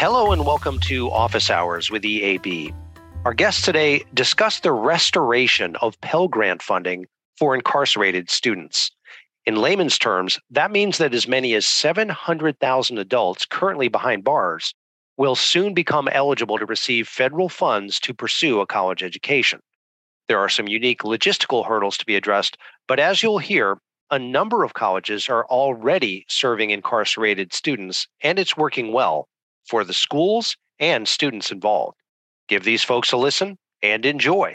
Hello and welcome to Office Hours with EAB. Our guests today discuss the restoration of Pell Grant funding for incarcerated students. In layman's terms, that means that as many as 700,000 adults currently behind bars will soon become eligible to receive federal funds to pursue a college education. There are some unique logistical hurdles to be addressed, but as you'll hear, a number of colleges are already serving incarcerated students, and it's working well for the schools and students involved. Give these folks a listen and enjoy.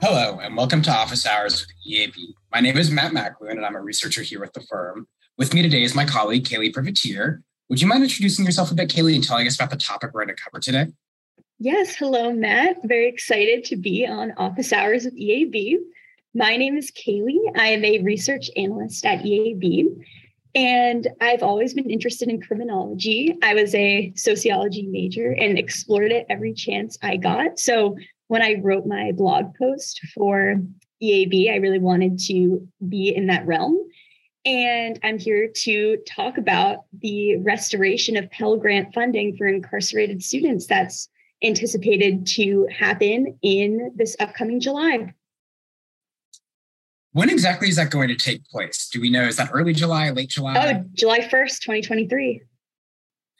Hello, and welcome to Office Hours with EAB. My name is Matt McLuhan, and I'm a researcher here with the firm. With me today is my colleague, Kaylee Privateer. Would you mind introducing yourself a bit, Kaylee, and telling us about the topic we're going to cover today? Yes, hello, Matt. Very excited to be on Office Hours with EAB. My name is Kaylee. I am a research analyst at EAB, and I've always been interested in criminology. I was a sociology major and explored it every chance I got. So when I wrote my blog post for EAB, I really wanted to be in that realm. And I'm here to talk about the restoration of Pell Grant funding for incarcerated students that's anticipated to happen in this upcoming July. When exactly is that going to take place? Do we know? Is that early July, late July? Oh, July 1st, 2023.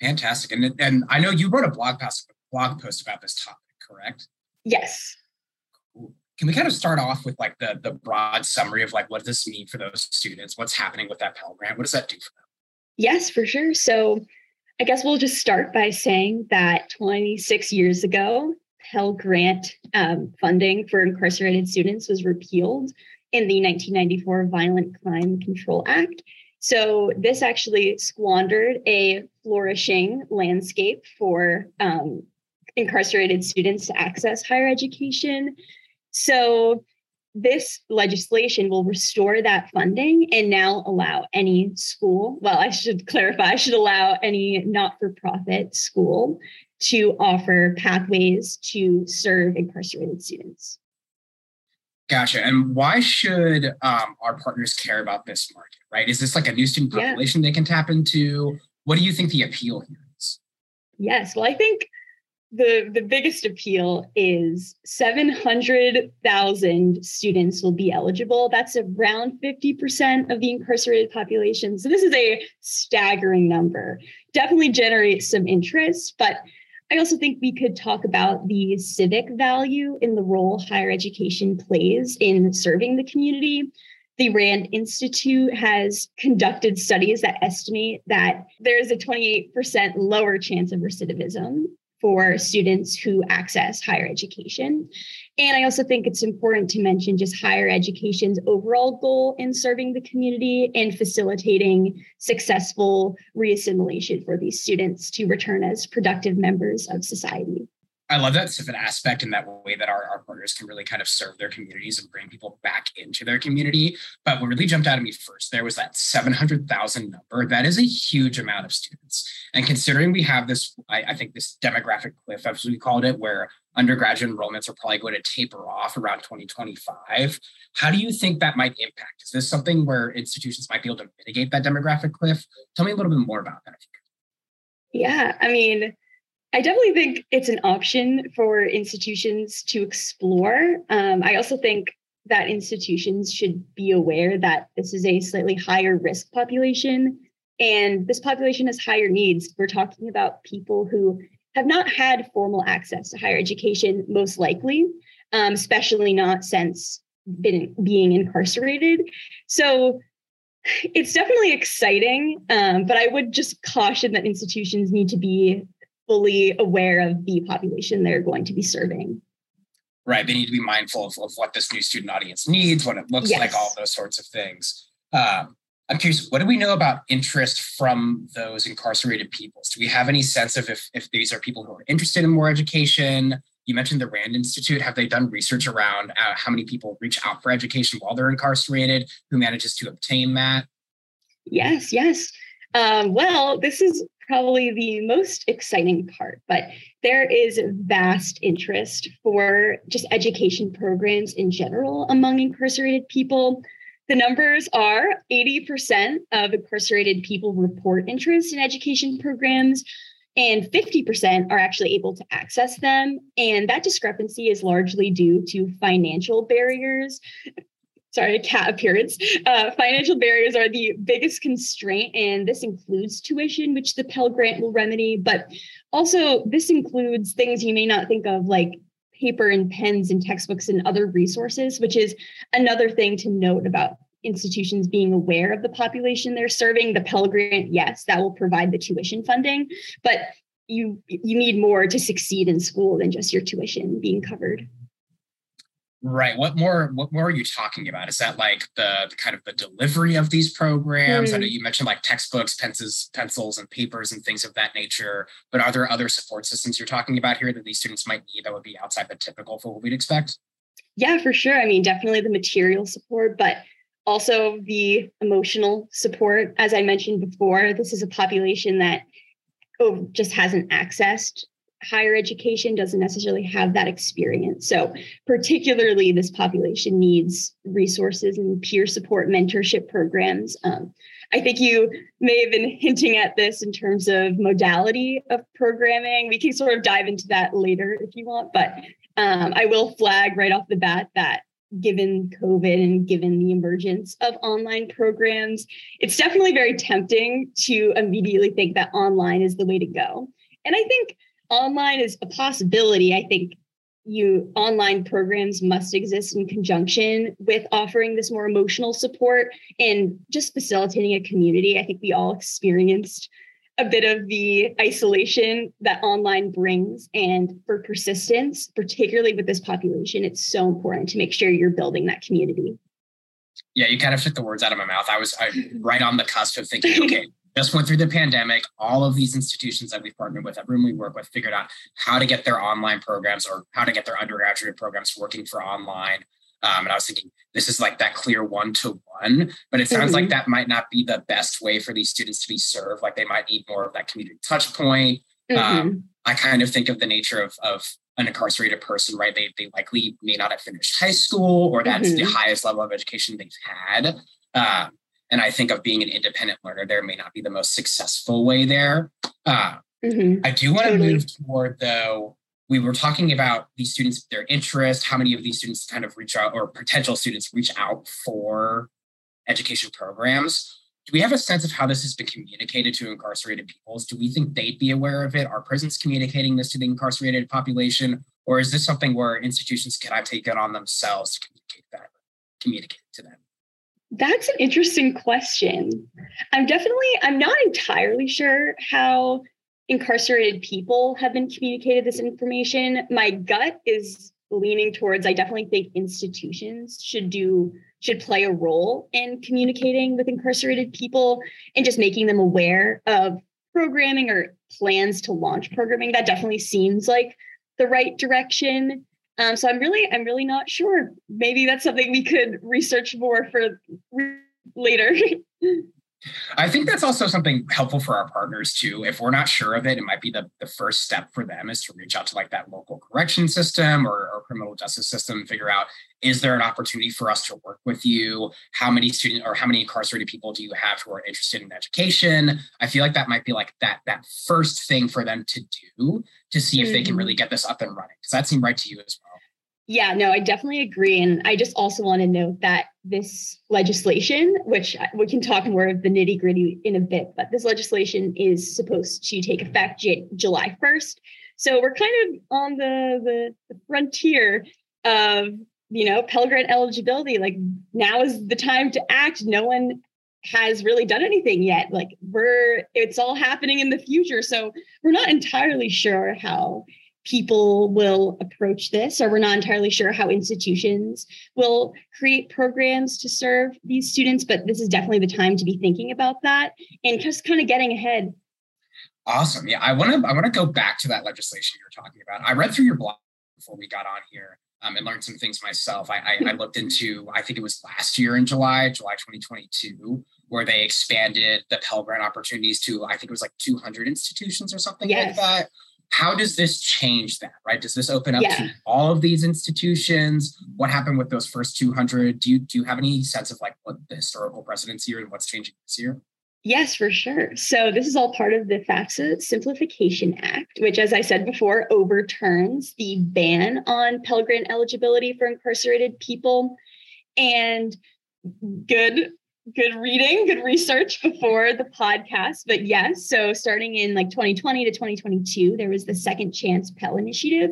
Fantastic. And, and I know you wrote a blog post, blog post about this topic, correct? Yes. Can we kind of start off with like the, the broad summary of like what does this mean for those students? What's happening with that Pell Grant? What does that do for them? Yes, for sure. So I guess we'll just start by saying that 26 years ago, Pell Grant um, funding for incarcerated students was repealed in the 1994 Violent Crime Control Act. So this actually squandered a flourishing landscape for um, incarcerated students to access higher education. So this legislation will restore that funding and now allow any school, well, I should clarify, I should allow any not for profit school to offer pathways to serve incarcerated students. Gotcha. And why should um, our partners care about this market, right? Is this like a new student population yeah. they can tap into? What do you think the appeal here is? Yes. Well, I think the the biggest appeal is 700,000 students will be eligible. That's around 50% of the incarcerated population. So this is a staggering number. Definitely generates some interest, but I also think we could talk about the civic value in the role higher education plays in serving the community. The RAND Institute has conducted studies that estimate that there's a 28% lower chance of recidivism for students who access higher education. And I also think it's important to mention just higher education's overall goal in serving the community and facilitating successful reassimilation for these students to return as productive members of society. I love that civic aspect in that way that our, our partners can really kind of serve their communities and bring people back into their community. But what really jumped out at me first there was that 700,000 number. That is a huge amount of students. And considering we have this, I, I think this demographic cliff, as we called it, where undergraduate enrollments are probably going to taper off around 2025. How do you think that might impact? Is this something where institutions might be able to mitigate that demographic cliff? Tell me a little bit more about that. Yeah, I mean, I definitely think it's an option for institutions to explore. Um, I also think that institutions should be aware that this is a slightly higher risk population and this population has higher needs. We're talking about people who have not had formal access to higher education, most likely, um, especially not since been, being incarcerated. So it's definitely exciting, um, but I would just caution that institutions need to be fully aware of the population they're going to be serving. Right. They need to be mindful of, of what this new student audience needs, what it looks yes. like, all those sorts of things. Um, I'm curious, what do we know about interest from those incarcerated peoples? Do we have any sense of if, if these are people who are interested in more education? You mentioned the RAND Institute. Have they done research around uh, how many people reach out for education while they're incarcerated? Who manages to obtain that? Yes, yes. Um, well, this is probably the most exciting part, but there is vast interest for just education programs in general among incarcerated people. The numbers are 80% of incarcerated people report interest in education programs, and 50% are actually able to access them. And that discrepancy is largely due to financial barriers. Sorry, cat appearance. Uh, financial barriers are the biggest constraint, and this includes tuition, which the Pell Grant will remedy. But also, this includes things you may not think of, like paper and pens and textbooks and other resources, which is another thing to note about institutions being aware of the population they're serving. The Pell Grant, yes, that will provide the tuition funding, but you you need more to succeed in school than just your tuition being covered. Right. What more? What more are you talking about? Is that like the, the kind of the delivery of these programs? Mm. I know hmm. you mentioned like textbooks, pencils, pencils, and papers and things of that nature. But are there other support systems you're talking about here that these students might need that would be outside the typical for what we'd expect? Yeah, for sure. I mean, definitely the material support, but also the emotional support. As I mentioned before, this is a population that oh, just hasn't accessed higher education doesn't necessarily have that experience. So, particularly, this population needs resources and peer support mentorship programs. Um, I think you may have been hinting at this in terms of modality of programming. We can sort of dive into that later if you want, but um, I will flag right off the bat that given COVID and given the emergence of online programs, it's definitely very tempting to immediately think that online is the way to go. And I think online is a possibility. I think you online programs must exist in conjunction with offering this more emotional support and just facilitating a community. I think we all experienced a bit of the isolation that online brings. And for persistence, particularly with this population, it's so important to make sure you're building that community. Yeah, you kind of took the words out of my mouth. I was I, right on the cusp of thinking, okay, just went through the pandemic. All of these institutions that we've partnered with, everyone we work with, figured out how to get their online programs or how to get their undergraduate programs working for online. Um, and I was thinking, this is like that clear one to one, but it sounds mm-hmm. like that might not be the best way for these students to be served. Like they might need more of that community touch point. Um, mm-hmm. Um, I kind of think of the nature of, of an incarcerated person, right? They, they likely may not have finished high school or that's mm-hmm. the highest level of education they've had. Um, and I think of being an independent learner there may not be the most successful way there. Uh, mm-hmm. I do want to totally. move toward though. We were talking about these students, their interest, how many of these students kind of reach out or potential students reach out for education programs. Do we have a sense of how this has been communicated to incarcerated peoples? Do we think they'd be aware of it? Are prisons communicating this to the incarcerated population? Or is this something where institutions can I take it on themselves to communicate that, communicate to them? That's an interesting question. I'm definitely, I'm not entirely sure how incarcerated people have been communicated this information. My gut is leaning towards I definitely think institutions should do should play a role in communicating with incarcerated people and just making them aware of programming or plans to launch programming. That definitely seems like the right direction. Um, so I'm really, I'm really not sure. Maybe that's something we could research more for later. I think that's also something helpful for our partners too. If we're not sure of it, it might be the, the first step for them is to reach out to like that local correction system or, or criminal justice system and figure out is there an opportunity for us to work with you? How many students or how many incarcerated people do you have who are interested in education? I feel like that might be like that that first thing for them to do to see if mm-hmm. they can really mm-hmm. get this up and running. Does that seem right to you as well? Yeah, no, I definitely agree. And I just also want to note that this legislation, which uh, we can talk more of the nitty gritty in a bit, but this legislation is supposed to take effect J- July 1st. So we're kind of on the, the, the frontier of, you know, Pell Grant eligibility. Like now is the time to act. No one has really done anything yet. Like we're, it's all happening in the future. So we're not entirely sure how people will approach this, or we're not entirely sure how institutions will create programs to serve these students. But this is definitely the time to be thinking about that and just kind of getting ahead. Awesome. Yeah, I want to I want to go back to that legislation you're talking about. I read through your blog before we got on here. Um, and learned some things myself. I, I, I looked into, I think it was last year in July, July 2022, where they expanded the Pell Grant opportunities to, I think it was like 200 institutions or something yes. like that how does this change that, right? Does this open up Yeah. to all of these institutions? What happened with those first 200? Do you, do you have any sense of like what the historical precedents here and what's changing this year? Yes, for sure. So this is all part of the FAFSA Simplification Act, which, as I said before, overturns the ban on Pell Grant eligibility for incarcerated people. And good, good reading, good research before the podcast. But yes, so starting in like 2020 to 2022, there was the Second Chance Pell Initiative.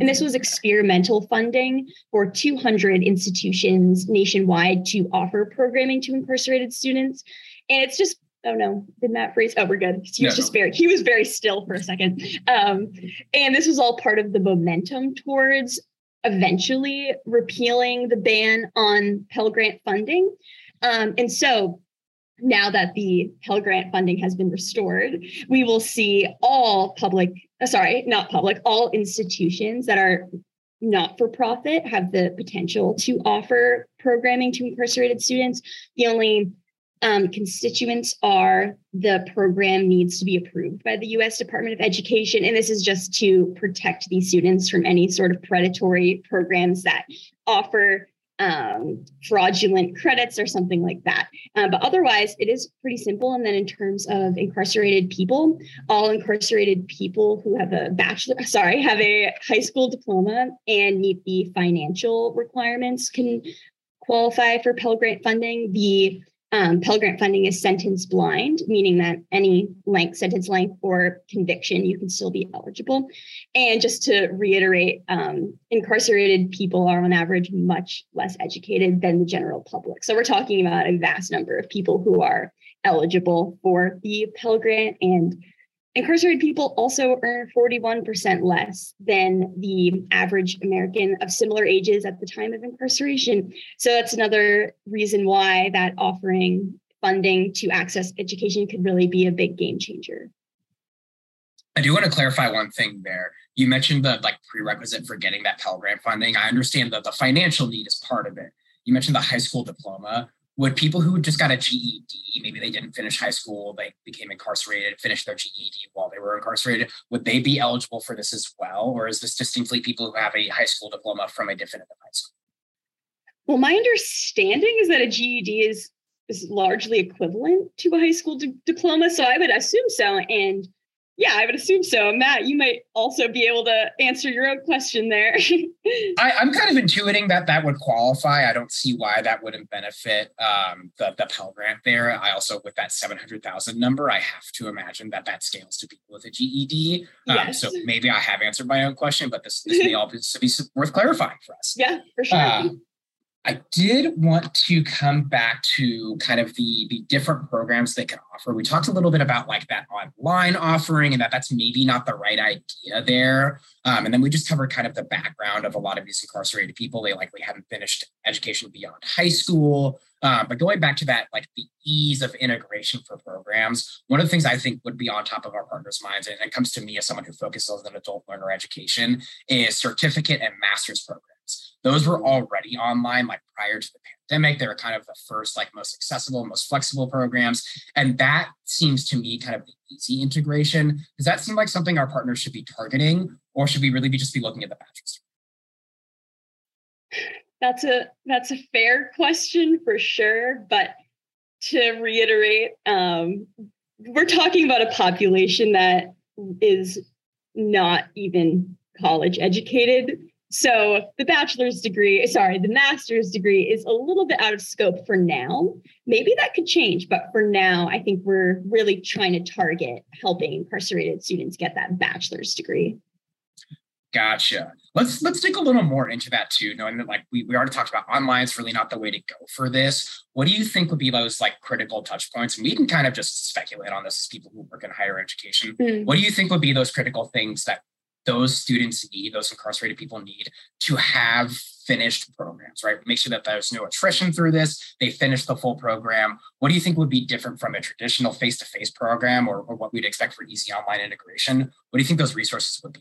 And this was experimental funding for 200 institutions nationwide to offer programming to incarcerated students. And it's just oh no, did Matt freeze? Oh, we're good. He was No, just very he was very still for a second. Um, and this was all part of the momentum towards eventually repealing the ban on Pell Grant funding. Um, and so now that the Pell Grant funding has been restored, we will see all public, uh, sorry, not public, all institutions that are not for profit have the potential to offer programming to incarcerated students. The only um, constituents are the program needs to be approved by the US Department of Education. And this is just to protect these students from any sort of predatory programs that offer um, fraudulent credits or something like that. Uh, but otherwise, it is pretty simple. And then in terms of incarcerated people, all incarcerated people who have a bachelor, sorry, have a high school diploma and meet the financial requirements can qualify for Pell Grant funding. The um, Pell Grant funding is sentence blind, meaning that any length, sentence length, or conviction, you can still be eligible. And just to reiterate, um, incarcerated people are on average much less educated than the general public. So we're talking about a vast number of people who are eligible for the Pell Grant and Incarcerated people also earn 41% less than the average American of similar ages at the time of incarceration. So that's another reason why that offering funding to access education could really be a big game changer. I do want to clarify one thing there. You mentioned the like prerequisite for getting that Pell Grant funding. I understand that the financial need is part of it. You mentioned the high school diploma. Would people who just got a GED, maybe they didn't finish high school, they became incarcerated, finished their GED while they were incarcerated, would they be eligible for this as well? Or is this distinctly people who have a high school diploma from a definitive high school? Well, my understanding is that a GED is is largely equivalent to a high school di- diploma, so I would assume so. And yeah, I would assume so. Matt, you might also be able to answer your own question there. I, I'm kind of intuiting that that would qualify. I don't see why that wouldn't benefit um, the the Pell Grant there. I also, with that seven hundred thousand number, I have to imagine that that scales to people with a GED. Um, Yes. So maybe I have answered my own question, but this this may all be, be worth clarifying for us. yeah, for sure. Uh, I did want to come back to kind of the the different programs they can offer. We talked a little bit about like that online offering and that that's maybe not the right idea there. Um, and then we just covered kind of the background of a lot of these incarcerated people. They likely haven't finished education beyond high school. Um, but going back to that, like the ease of integration for programs, one of the things I think would be on top of our partners' minds, and it comes to me as someone who focuses on adult learner education, is certificate and master's programs. Those were already online like prior to the pandemic. They were kind of the first, like most accessible, most flexible programs. And that seems to me kind of the easy integration. Does that seem like something our partners should be targeting, or should we really be just be looking at the bachelor's? That's a that's a fair question for sure. But to reiterate, um, we're talking about a population that is not even college educated. So the bachelor's degree, sorry, the master's degree is a little bit out of scope for now. Maybe that could change, but for now, I think we're really trying to target helping incarcerated students get that bachelor's degree. Gotcha. Let's let's dig a little more into that too, knowing that like we, we already talked about online is really not the way to go for this. What do you think would be those like critical touch points? And we can kind of just speculate on this as people who work in higher education. Mm. What do you think would be those critical things that those students need, those incarcerated people need to have finished programs, right? Make sure that there's no attrition through this. They finish the full program. What do you think would be different from a traditional face-to-face program or, or what we'd expect for easy online integration? What do you think those resources would be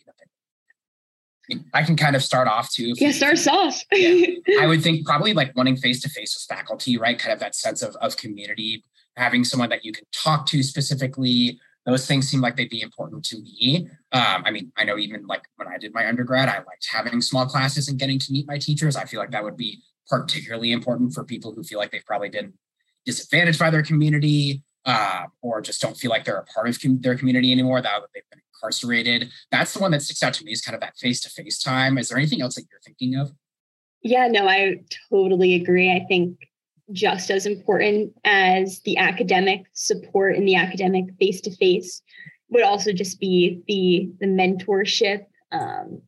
I can kind of start off too. Yeah, you- start us off. I would think probably like wanting face to face with faculty, right? Kind of that sense of, of community, having someone that you can talk to specifically, those things seem like they'd be important to me. Um, I mean, I know even like when I did my undergrad, I liked having small classes and getting to meet my teachers. I feel like that would be particularly important for people who feel like they've probably been disadvantaged by their community uh, or just don't feel like they're a part of com- their community anymore, that they've been incarcerated. That's the one that sticks out to me is kind of that face to face time. Is there anything else that you're thinking of? Yeah, no, I totally agree. I think just as important as the academic support and the academic face to face would also just be the the mentorship um,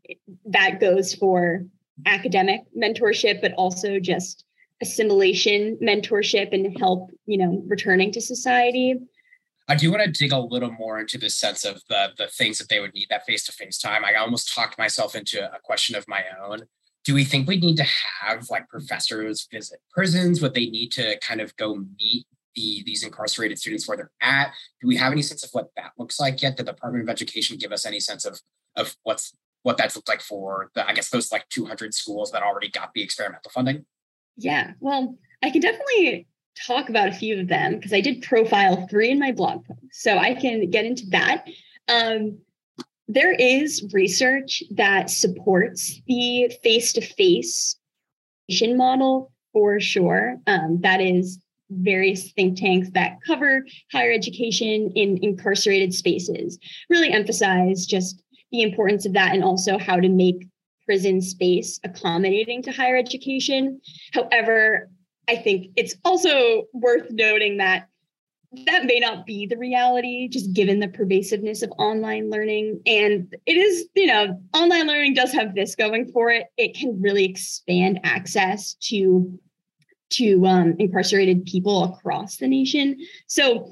that goes for academic mentorship, but also just assimilation mentorship and help, you know, returning to society. I do want to dig a little more into the sense of the the things that they would need that face to face time. I almost talked myself into a question of my own. Do we think we need to have like professors visit prisons? Would they need to kind of go meet the these incarcerated students where they're at? Do we have any sense of what that looks like yet? Did the Department of Education give us any sense of of what's what that's looked like for the I guess those like 200 schools that already got the experimental funding? Yeah, well, I can definitely talk about a few of them because I did profile three in my blog post. So I can get into that. Um, there is research that supports the face to face model for sure. Um, that is various think tanks that cover higher education in incarcerated spaces really emphasize just the importance of that and also how to make prison space accommodating to higher education. However, I think it's also worth noting that that may not be the reality, just given the pervasiveness of online learning. And it is, you know, online learning does have this going for it. It can really expand access to to um, incarcerated people across the nation. So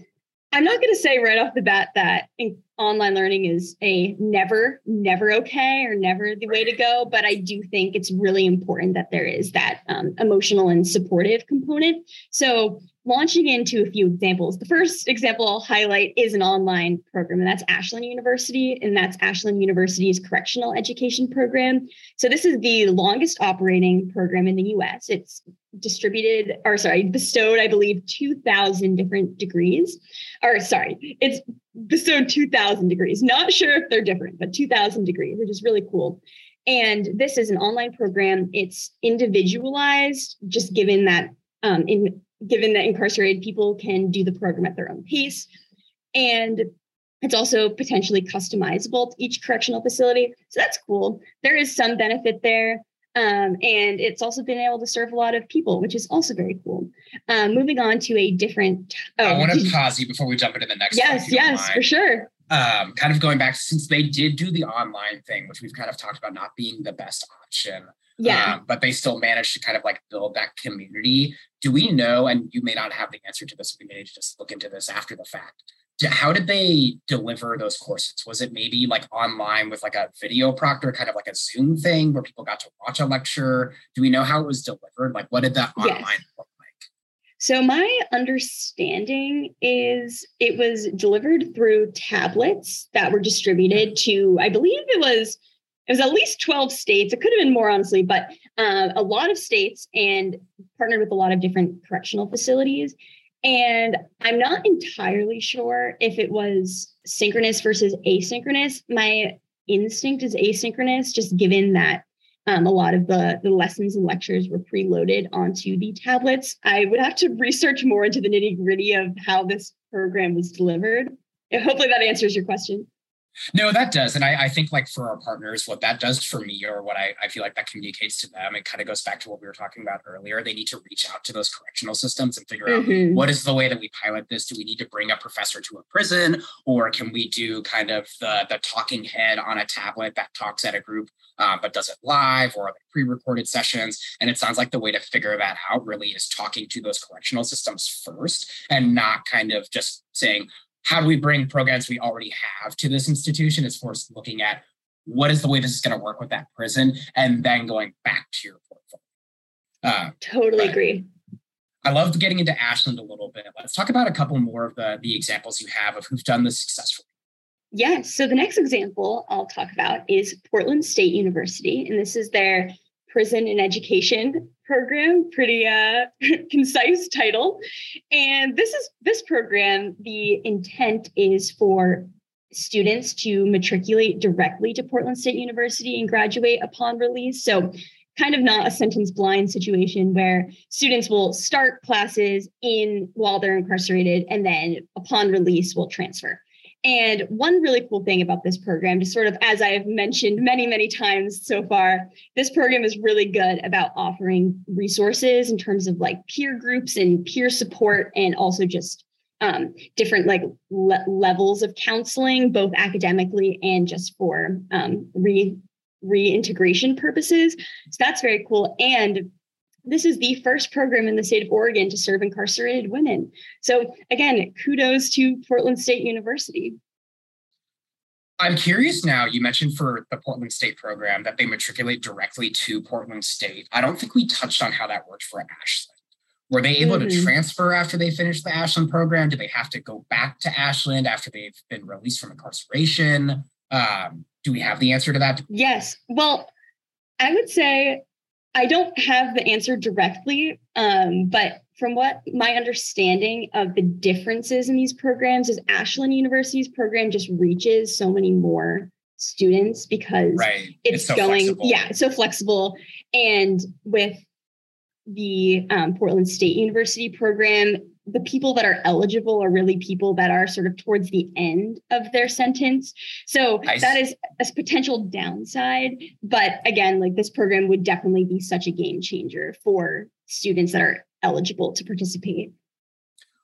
I'm not going to say right off the bat that online learning is a never, never okay or never the way to go. But I do think it's really important that there is that um, emotional and supportive component. So launching into a few examples. The first example I'll highlight is an online program, and that's Ashland University, and that's Ashland University's correctional education program. So this is the longest operating program in the US. It's distributed, or sorry, bestowed, I believe, 2,000 different degrees. Or sorry, it's bestowed 2,000 degrees. Not sure if they're different, but 2,000 degrees, which is really cool. And this is an online program. It's individualized, just given that um, in given that incarcerated people can do the program at their own pace. And it's also potentially customizable to each correctional facility. So that's cool. There is some benefit there. Um, and it's also been able to serve a lot of people, which is also very cool. Um, moving on to a different. Oh, I want to pause you before we jump into the next. Yes, yes, for sure. Um, kind of going back since they did do the online thing, which we've kind of talked about not being the best option. Yeah. Um, but they still managed to kind of like build that community. Do we know, and you may not have the answer to this, we may just look into this after the fact. How did they deliver those courses? Was it maybe like online with like a video proctor, kind of like a Zoom thing where people got to watch a lecture? Do we know how it was delivered? Like, what did that online yes. look like? So, my understanding is it was delivered through tablets that were distributed to, I believe it was it was at least 12 states. It could have been more, honestly, but uh, a lot of states and partnered with a lot of different correctional facilities. And I'm not entirely sure if it was synchronous versus asynchronous. My instinct is asynchronous, just given that um, a lot of the, the lessons and lectures were preloaded onto the tablets. I would have to research more into the nitty gritty of how this program was delivered. Hopefully that answers your question. No, that does. And I, I, think like for our partners, what that does for me or what I, I feel like that communicates to them, it kind of goes back to what we were talking about earlier. They need to reach out to those correctional systems and figure mm-hmm. out what is the way that we pilot this? Do we need to bring a professor to a prison or can we do kind of the, the talking head on a tablet that talks at a group uh, but does it live or like pre-recorded sessions? And it sounds like the way to figure that out really is talking to those correctional systems first and not kind of just saying, how do we bring programs we already have to this institution as far as looking at what is the way this is going to work with that prison and then going back to your portfolio. Uh, totally agree. I loved getting into Ashland a little bit. Let's talk about a couple more of the, the examples you have of who've done this successfully. Yes. So the next example I'll talk about is Portland State University, and this is their Prison and Education program. Pretty uh, concise title. And this is this program. The intent is for students to matriculate directly to Portland State University and graduate upon release. So kind of not a sentence blind situation where students will start classes in while they're incarcerated and then upon release will transfer. And one really cool thing about this program, just sort of as I've mentioned many, many times so far, this program is really good about offering resources in terms of like peer groups and peer support, and also just um, different like le- levels of counseling, both academically and just for um, re reintegration purposes. So that's very cool. And this is the first program in the state of Oregon to serve incarcerated women. So, again, kudos to Portland State University. I'm curious now. You mentioned for the Portland State program that they matriculate directly to Portland State. I don't think we touched on how that worked for Ashland. Were they able mm-hmm. to transfer after they finished the Ashland program? Do they have to go back to Ashland after they've been released from incarceration? Um, do we have the answer to that? Yes. Well, I would say I don't have the answer directly, um, but from what my understanding of the differences in these programs is Ashland University's program just reaches so many more students because right. it's, it's so going flexible. yeah it's so flexible and with the um, portland state university program the people that are eligible are really people that are sort of towards the end of their sentence. So nice. that is a potential downside. But again, like this program would definitely be such a game changer for students that are eligible to participate.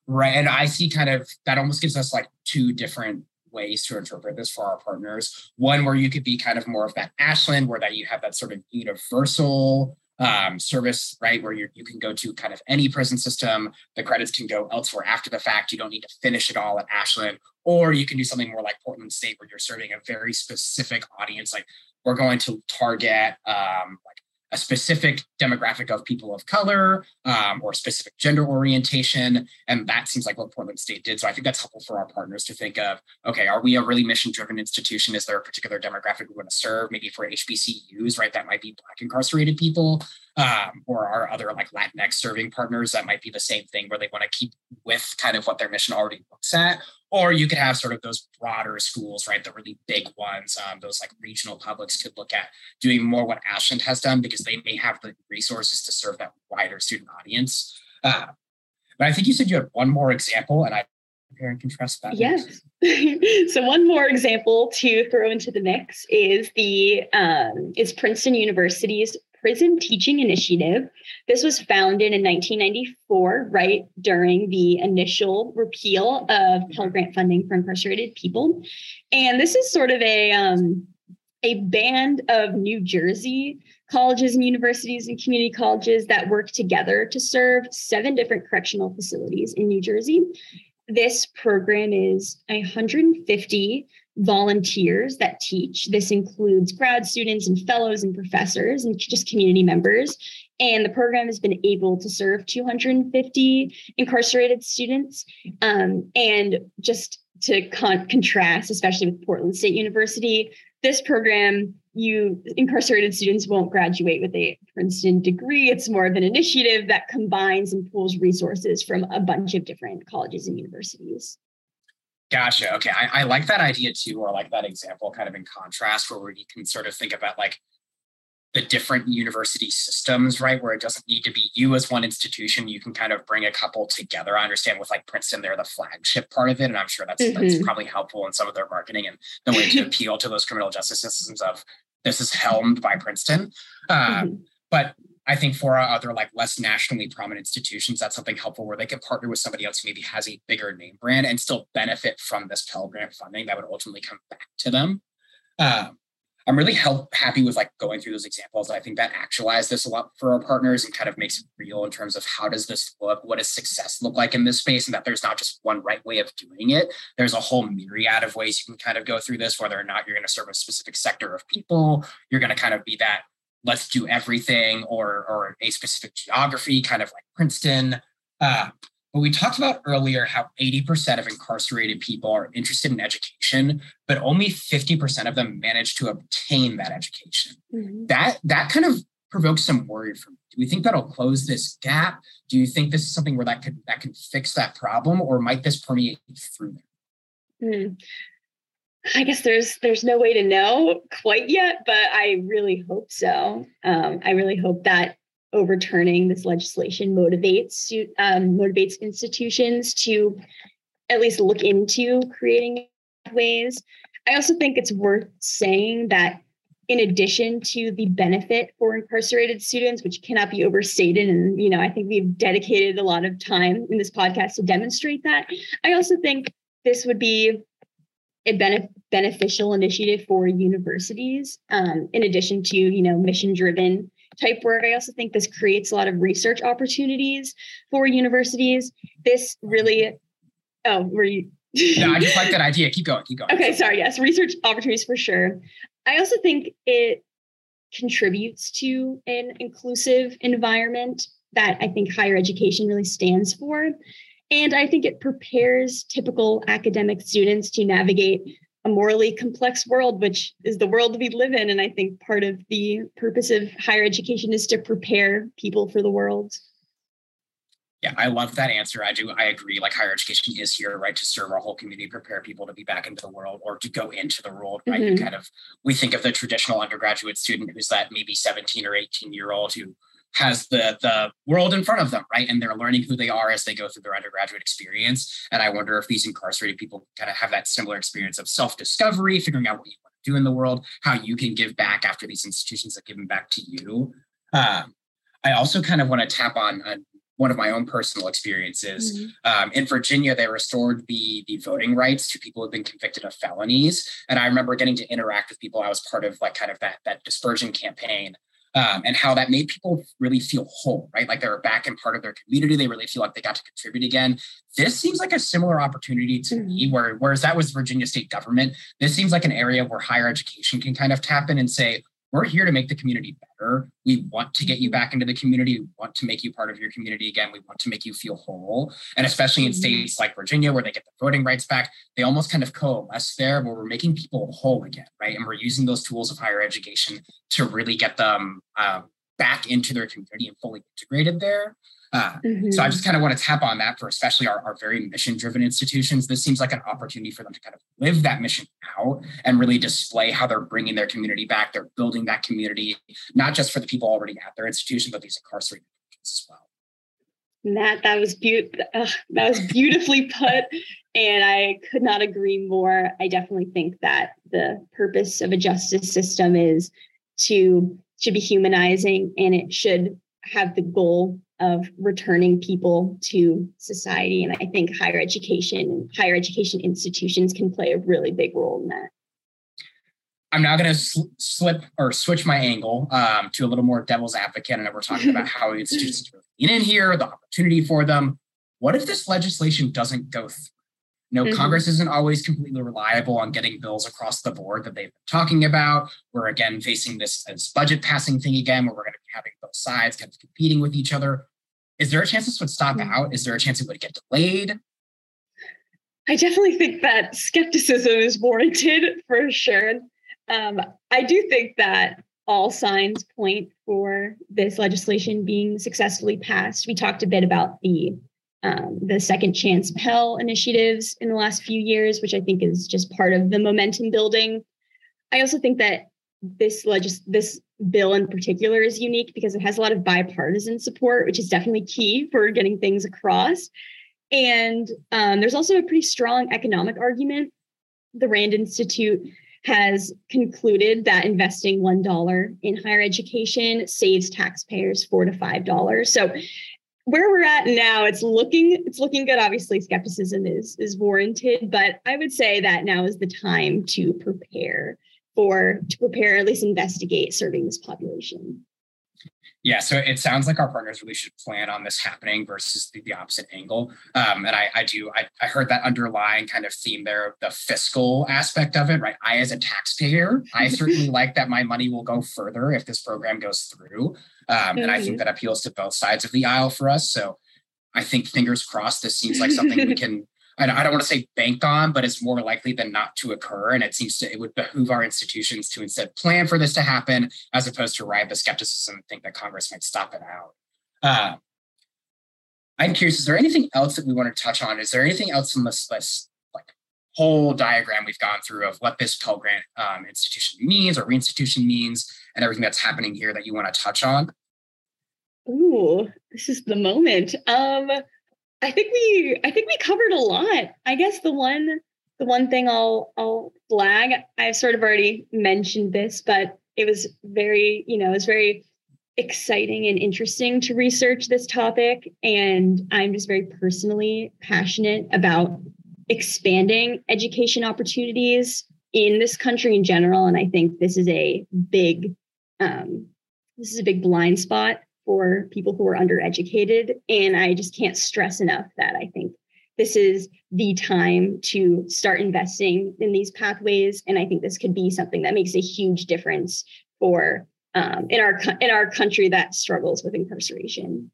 Right. And I see kind of that almost gives us like two different ways to interpret this for our partners. One where you could be kind of more of that Ashland, where that you have that sort of universal um, service, right? Where you you can go to kind of any prison system. The credits can go elsewhere after the fact. You don't need to finish it all at Ashland, or you can do something more like Portland State, where you're serving a very specific audience. Like we're going to target um, a specific demographic of people of color um, or specific gender orientation. And that seems like what Portland State did. So I think that's helpful for our partners to think of okay, are we a really mission driven institution? Is there a particular demographic we want to serve? Maybe for HBCUs, right? That might be Black incarcerated people um, or our other like Latinx serving partners. That might be the same thing where they want to keep with kind of what their mission already looks at or you could have sort of those broader schools, right? The really big ones, um, those like regional publics could look at doing more what Ashland has done because they may have the resources to serve that wider student audience. Uh, but I think you said you had one more example, and I compare and contrast that. Yes. so one more example to throw into the mix is the um, is Princeton University's Prison Teaching Initiative. This was founded in 1994, right during the initial repeal of Pell Grant funding for incarcerated people. And this is sort of a um, a band of New Jersey colleges and universities and community colleges that work together to serve seven different correctional facilities in New Jersey. This program is 150 volunteers that teach. This includes grad students and fellows and professors and just community members. And the program has been able to serve 250 incarcerated students. Um, and just to con- contrast, especially with Portland State University, this program, you incarcerated students won't graduate with a Princeton degree. It's more of an initiative that combines and pools resources from a bunch of different colleges and universities. Gotcha. Okay. I, I like that idea too, or like that example kind of in contrast where you can sort of think about like the different university systems, right? Where it doesn't need to be you as one institution. You can kind of bring a couple together. I understand with like Princeton, they're the flagship part of it. And I'm sure that's mm-hmm. that's probably helpful in some of their marketing and the way to appeal to those criminal justice systems of this is helmed by Princeton. Um, mm-hmm. But I think for other like less nationally prominent institutions, that's something helpful where they could partner with somebody else who maybe has a bigger name brand and still benefit from this Pell Grant funding that would ultimately come back to them. Um, I'm really help, happy with like going through those examples. I think that actualize this a lot for our partners and kind of makes it real in terms of how does this look? What does success look like in this space? And that there's not just one right way of doing it. There's a whole myriad of ways you can kind of go through this, whether or not you're going to serve a specific sector of people, you're going to kind of be that let's do everything or or a specific geography, kind of like Princeton. Uh, but we talked about earlier how 80% of incarcerated people are interested in education, but only 50% of them manage to obtain that education. Mm-hmm. That that kind of provokes some worry for me. do we think that'll close this gap do you think this is something where that could that can fix that problem or might this permeate through there hmm. I guess there's there's no way to know quite yet but i really hope so um, i really hope that overturning this legislation motivates um, motivates institutions to at least look into creating ways i also think it's worth saying that in addition to the benefit for incarcerated students, which cannot be overstated. And, you know, I think we've dedicated a lot of time in this podcast to demonstrate that. I also think this would be a benef- beneficial initiative for universities, um, in addition to, you know, mission driven type work. I also think this creates a lot of research opportunities for universities. This really, oh, were you? no, I just like that idea. Keep going. Keep going. Okay, sorry. Yes, research opportunities for sure. I also think it contributes to an inclusive environment that I think higher education really stands for. And I think it prepares typical academic students to navigate a morally complex world, which is the world we live in. And I think part of the purpose of higher education is to prepare people for the world. Yeah, I love that answer. I do. I agree. Like higher education is here, right, to serve our whole community, prepare people to be back into the world or to go into the world, right? Mm-hmm. kind of we think of the traditional undergraduate student who's that maybe 17 or 18 year old who has the the world in front of them, right? And they're learning who they are as they go through their undergraduate experience. And I wonder if these incarcerated people kind of have that similar experience of self-discovery, figuring out what you want to do in the world, how you can give back after these institutions have given back to you. Um, I also kind of want to tap on, on one of my own personal experiences. Mm-hmm. Um, in Virginia, they restored the the voting rights to people who've been convicted of felonies, and I remember getting to interact with people. I was part of like kind of that that dispersion campaign. Um, and how that made people really feel whole, right? Like they were back in part of their community. They really feel like they got to contribute again. This seems like a similar opportunity to mm-hmm. me, where whereas that was Virginia state government, this seems like an area where higher education can kind of tap in and say, we're here to make the community better. We want to get you back into the community. We want to make you part of your community again. We want to make you feel whole. And especially in states like Virginia, where they get the voting rights back, they almost kind of coalesce there where we're making people whole again, right? And we're using those tools of higher education to really get them uh, back into their community and fully integrated there. Uh, mm-hmm. So I just kind of want to tap on that for especially our, our very mission driven institutions. This seems like an opportunity for them to kind of live that mission out and really display how they're bringing their community back. They're building that community, not just for the people already at their institution, but these incarcerated as well. Matt, that was be- uh, that was beautifully put, and I could not agree more. I definitely think that the purpose of a justice system is to should be humanizing, and it should have the goal of returning people to society. And I think higher education, higher education institutions can play a really big role in that. I'm now going to sl- slip or switch my angle um, to a little more devil's advocate. And we're talking about how institutions get in here, the opportunity for them. What if this legislation doesn't go through? You know, mm-hmm. Congress isn't always completely reliable on getting bills across the board that they've been talking about. We're again facing this, this budget passing thing again, where we're going to be having both sides kind of competing with each other. Is there a chance this would stop mm-hmm. out? Is there a chance it would get delayed? I definitely think that skepticism is warranted for sure. Um, I do think that all signs point for this legislation being successfully passed. We talked a bit about the um, the second chance Pell initiatives in the last few years, which I think is just part of the momentum building. I also think that this legis- this bill in particular is unique because it has a lot of bipartisan support, which is definitely key for getting things across. And um, there's also a pretty strong economic argument. The Rand Institute has concluded that investing $1 in higher education saves taxpayers 4 to $5. So where we're at now, it's looking it's looking good. Obviously, skepticism is is warranted, but I would say that now is the time to prepare for to prepare at least investigate serving this population. Yeah, so it sounds like our partners really should plan on this happening versus the, the opposite angle. Um, and I, I do, I, I heard that underlying kind of theme there, the fiscal aspect of it, right? I, as a taxpayer, I certainly like that my money will go further if this program goes through. Um. And I think mm-hmm. that appeals to both sides of the aisle for us. So I think fingers crossed, this seems like something we can I don't want to say bank on, but it's more likely than not to occur. And it seems to, it would behoove our institutions to instead plan for this to happen as opposed to ride the skepticism and think that Congress might stop it out. Uh, I'm curious, is there anything else that we want to touch on? Is there anything else in this, this like whole diagram we've gone through of what this Pell Grant um, institution means or reinstitution means and everything that's happening here that you want to touch on? Ooh, this is the moment. Um, I think we I think we covered a lot. I guess the one the one thing I'll I'll flag, I've sort of already mentioned this, but it was very, you know, it was very exciting and interesting to research this topic. And I'm just very personally passionate about expanding education opportunities in this country in general. And I think this is a big um, this is a big blind spot for people who are undereducated. And I just can't stress enough that I think this is the time to start investing in these pathways. And I think this could be something that makes a huge difference for um, in our in our country that struggles with incarceration.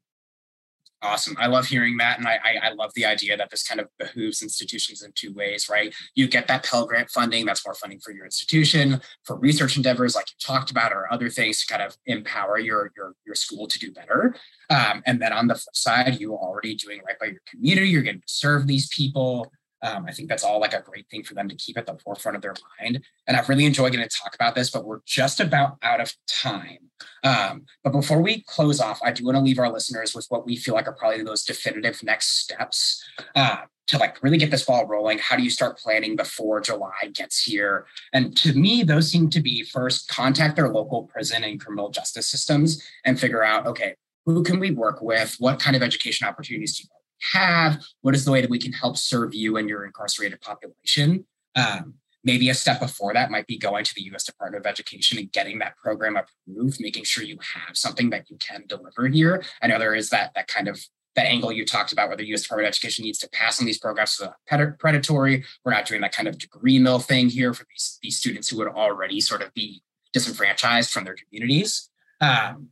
Awesome. I love hearing that. And I, I, I, love the idea that this kind of behooves institutions in two ways, right? You get that Pell Grant funding, that's more funding for your institution, for research endeavors like you talked about, or other things to kind of empower your, your, your school to do better. Um, and then on the flip side, you are already doing right by your community. You're getting to serve these people. Um, I think that's all like a great thing for them to keep at the forefront of their mind. And I've really enjoyed getting to talk about this, but we're just about out of time. Um, but before we close off, I do want to leave our listeners with what we feel like are probably those definitive next steps uh, to like really get this ball rolling. How do you start planning before July gets here? And to me, those seem to be first contact their local prison and criminal justice systems and figure out, okay, who can we work with? What kind of education opportunities do you have? What is the way that we can help serve you and your incarcerated population? Um, maybe a step before that might be going to the US Department of Education and getting that program approved, making sure you have something that you can deliver here. I know there is that that kind of that angle you talked about where the US Department of Education needs to pass on these programs so predatory. We're not doing that kind of degree mill thing here for these, these students who would already sort of be disenfranchised from their communities. Um,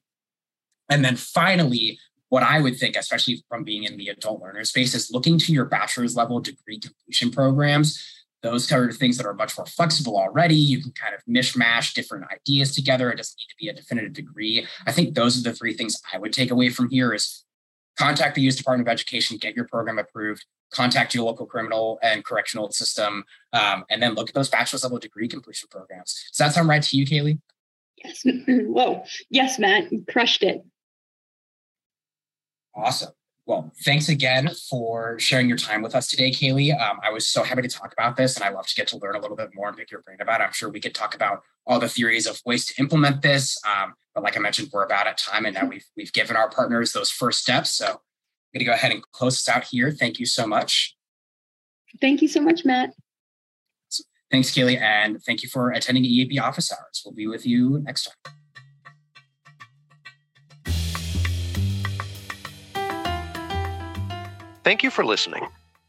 and then finally, what I would think, especially from being in the adult learner space, is looking to your bachelor's level degree completion programs. Those kind of things that are much more flexible already. You can kind of mishmash different ideas together. It doesn't need to be a definitive degree. I think those are the three things I would take away from here is contact the U.S. Department of Education, get your program approved, contact your local criminal and correctional system, um, and then look at those bachelor's level degree completion programs. Does that sound right to you, Kaylee? Yes. Whoa. Yes, Matt. You crushed it. Awesome. Well, thanks again for sharing your time with us today, Kaylee. Um, I was so happy to talk about this, and I love to get to learn a little bit more and pick your brain about it. I'm sure we could talk about all the theories of ways to implement this. Um, but like I mentioned, we're about at time, and now we've we've given our partners those first steps. So I'm going to go ahead and close this out here. Thank you so much. Thank you so much, Matt. Thanks, Kaylee, and thank you for attending EAB office hours. We'll be with you next time. Thank you for listening.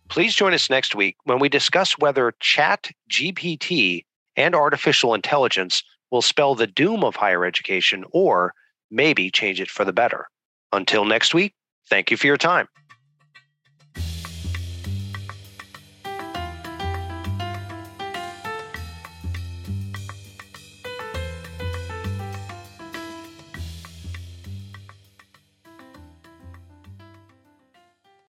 Please join us next week when we discuss whether Chat GPT and artificial intelligence will spell the doom of higher education or maybe change it for the better. Until next week, thank you for your time.